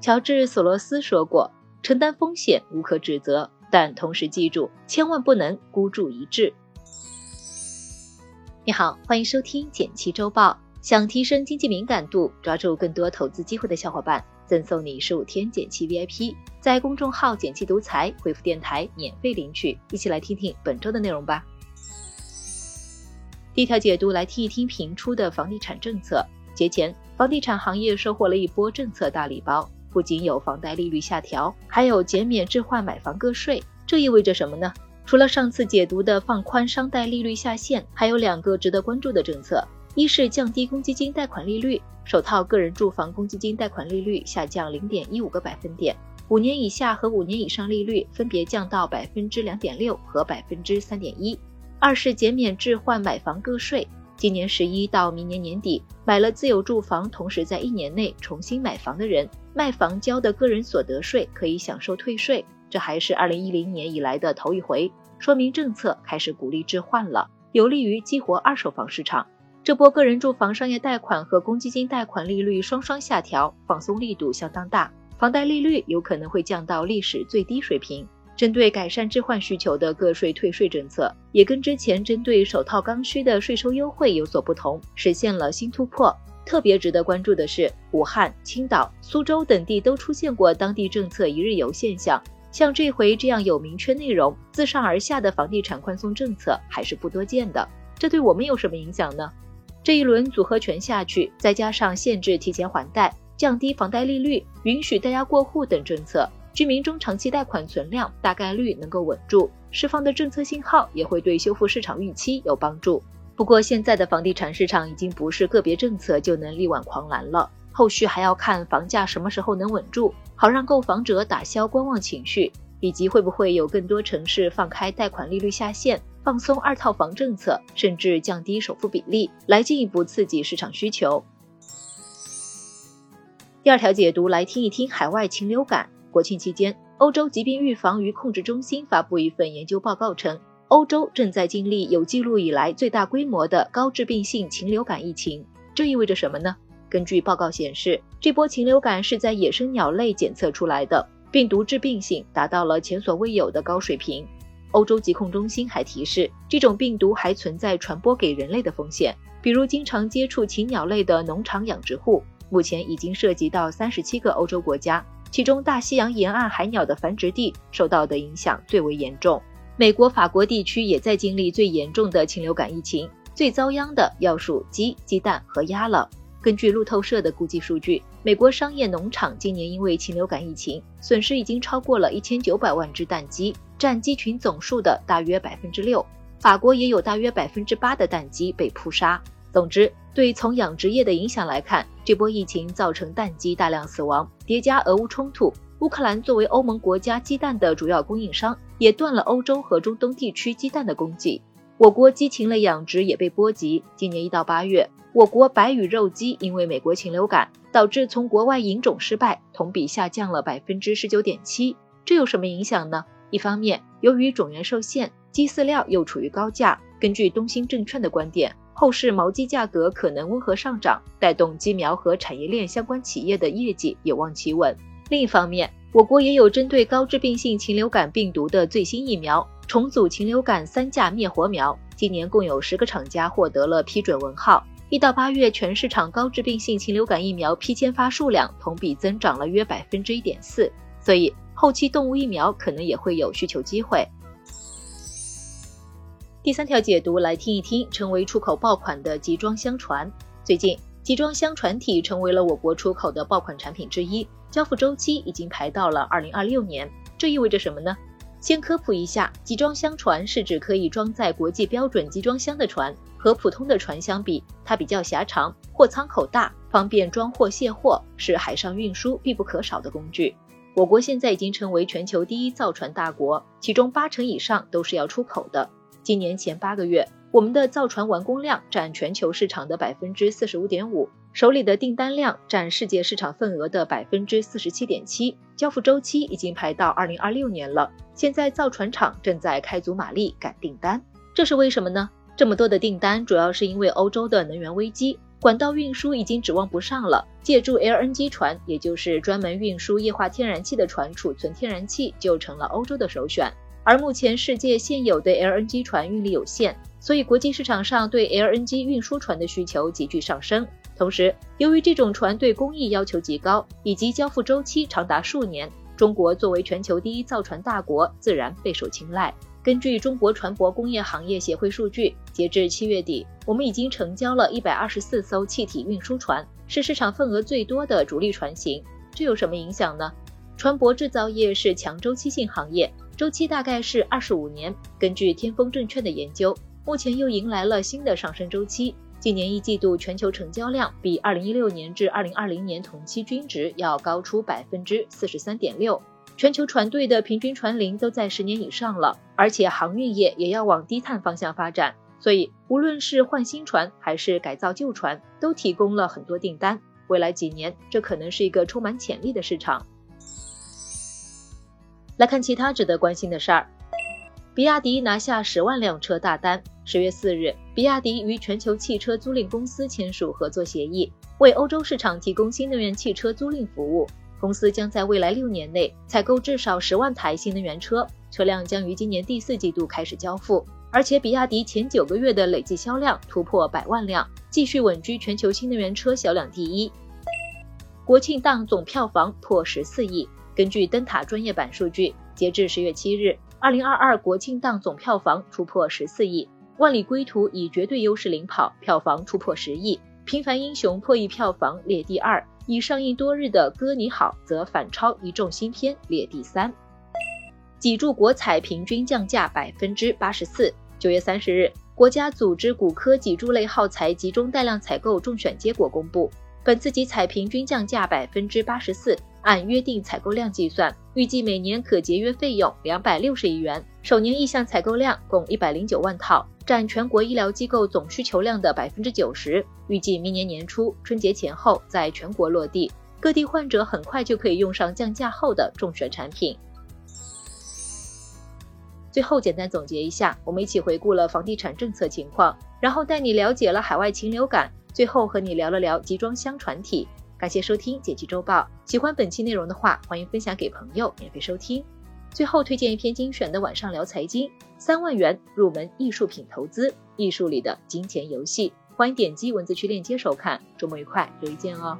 乔治·索罗斯说过：“承担风险无可指责，但同时记住，千万不能孤注一掷。”你好，欢迎收听简七周报。想提升经济敏感度，抓住更多投资机会的小伙伴，赠送你十五天简七 VIP，在公众号“简七独裁回复“电台”免费领取。一起来听听本周的内容吧。第一条解读来听一听评出的房地产政策。节前，房地产行业收获了一波政策大礼包，不仅有房贷利率下调，还有减免置换买房个税。这意味着什么呢？除了上次解读的放宽商贷利率下限，还有两个值得关注的政策。一是降低公积金贷款利率，首套个人住房公积金贷款利率下降零点一五个百分点，五年以下和五年以上利率分别降到百分之两点六和百分之三点一。二是减免置换买房个税，今年十一到明年年底买了自有住房，同时在一年内重新买房的人，卖房交的个人所得税可以享受退税，这还是二零一零年以来的头一回，说明政策开始鼓励置换了，有利于激活二手房市场。这波个人住房商业贷款和公积金贷款利率双双下调，放松力度相当大，房贷利率有可能会降到历史最低水平。针对改善置换需求的个税退税政策，也跟之前针对首套刚需的税收优惠有所不同，实现了新突破。特别值得关注的是，武汉、青岛、苏州等地都出现过当地政策一日游现象，像这回这样有明确内容、自上而下的房地产宽松政策还是不多见的。这对我们有什么影响呢？这一轮组合拳下去，再加上限制提前还贷、降低房贷利率、允许代押过户等政策，居民中长期贷款存量大概率能够稳住。释放的政策信号也会对修复市场预期有帮助。不过，现在的房地产市场已经不是个别政策就能力挽狂澜了，后续还要看房价什么时候能稳住，好让购房者打消观望情绪，以及会不会有更多城市放开贷款利率下限。放松二套房政策，甚至降低首付比例，来进一步刺激市场需求。第二条解读来听一听海外禽流感。国庆期间，欧洲疾病预防与控制中心发布一份研究报告称，欧洲正在经历有记录以来最大规模的高致病性禽流感疫情。这意味着什么呢？根据报告显示，这波禽流感是在野生鸟类检测出来的，病毒致病性达到了前所未有的高水平。欧洲疾控中心还提示，这种病毒还存在传播给人类的风险，比如经常接触禽鸟类的农场养殖户。目前已经涉及到三十七个欧洲国家，其中大西洋沿岸海鸟的繁殖地受到的影响最为严重。美国、法国地区也在经历最严重的禽流感疫情，最遭殃的要数鸡、鸡蛋和鸭了。根据路透社的估计数据，美国商业农场今年因为禽流感疫情，损失已经超过了一千九百万只蛋鸡。占鸡群总数的大约百分之六，法国也有大约百分之八的蛋鸡被扑杀。总之，对从养殖业的影响来看，这波疫情造成蛋鸡大量死亡，叠加俄乌冲突，乌克兰作为欧盟国家鸡蛋的主要供应商，也断了欧洲和中东地区鸡蛋的供给。我国鸡禽类养殖也被波及。今年一到八月，我国白羽肉鸡因为美国禽流感导致从国外引种失败，同比下降了百分之十九点七。这有什么影响呢？一方面，由于种源受限，鸡饲料又处于高价。根据东兴证券的观点，后市毛鸡价格可能温和上涨，带动鸡苗和产业链相关企业的业绩有望企稳。另一方面，我国也有针对高致病性禽流感病毒的最新疫苗——重组禽流感三价灭活苗。今年共有十个厂家获得了批准文号。一到八月，全市场高致病性禽流感疫苗批签发数量同比增长了约百分之一点四。所以。后期动物疫苗可能也会有需求机会。第三条解读来听一听，成为出口爆款的集装箱船。最近，集装箱船体成为了我国出口的爆款产品之一，交付周期已经排到了二零二六年。这意味着什么呢？先科普一下，集装箱船是指可以装载国际标准集装箱的船。和普通的船相比，它比较狭长，货舱口大，方便装货卸货，是海上运输必不可少的工具。我国现在已经成为全球第一造船大国，其中八成以上都是要出口的。今年前八个月，我们的造船完工量占全球市场的百分之四十五点五，手里的订单量占世界市场份额的百分之四十七点七，交付周期已经排到二零二六年了。现在造船厂正在开足马力赶订单，这是为什么呢？这么多的订单，主要是因为欧洲的能源危机。管道运输已经指望不上了，借助 LNG 船，也就是专门运输液化天然气的船储存天然气，就成了欧洲的首选。而目前世界现有的 LNG 船运力有限，所以国际市场上对 LNG 运输船的需求急剧上升。同时，由于这种船对工艺要求极高，以及交付周期长达数年，中国作为全球第一造船大国，自然备受青睐。根据中国船舶工业行业协会数据，截至七月底，我们已经成交了一百二十四艘气体运输船，是市场份额最多的主力船型。这有什么影响呢？船舶制造业是强周期性行业，周期大概是二十五年。根据天风证券的研究，目前又迎来了新的上升周期。今年一季度全球成交量比二零一六年至二零二零年同期均值要高出百分之四十三点六。全球船队的平均船龄都在十年以上了，而且航运业也要往低碳方向发展，所以无论是换新船还是改造旧船，都提供了很多订单。未来几年，这可能是一个充满潜力的市场。来看其他值得关心的事儿，比亚迪拿下十万辆车大单。十月四日，比亚迪与全球汽车租赁公司签署合作协议，为欧洲市场提供新能源汽车租赁服务。公司将在未来六年内采购至少十万台新能源车，车辆将于今年第四季度开始交付。而且，比亚迪前九个月的累计销量突破百万辆，继续稳居全球新能源车销量第一。国庆档总票房破十四亿。根据灯塔专业版数据，截至十月七日，二零二二国庆档总票房突破十四亿。万里归途以绝对优势领跑，票房突破十亿。平凡英雄破亿票房列第二。已上映多日的《哥你好》则反超一众新片列第三。脊柱国彩平均降价百分之八十四。九月三十日，国家组织骨科脊柱类耗材集中带量采购中选结果公布，本次集采平均降价百分之八十四，按约定采购量计算，预计每年可节约费用两百六十亿元。首年意向采购量共一百零九万套。占全国医疗机构总需求量的百分之九十，预计明年年初春节前后在全国落地，各地患者很快就可以用上降价后的中选产品。最后简单总结一下，我们一起回顾了房地产政策情况，然后带你了解了海外禽流感，最后和你聊了聊集装箱船体。感谢收听解气周报，喜欢本期内容的话，欢迎分享给朋友免费收听。最后推荐一篇精选的晚上聊财经，三万元入门艺术品投资，艺术里的金钱游戏，欢迎点击文字区链接收看。周末愉快，周一见哦。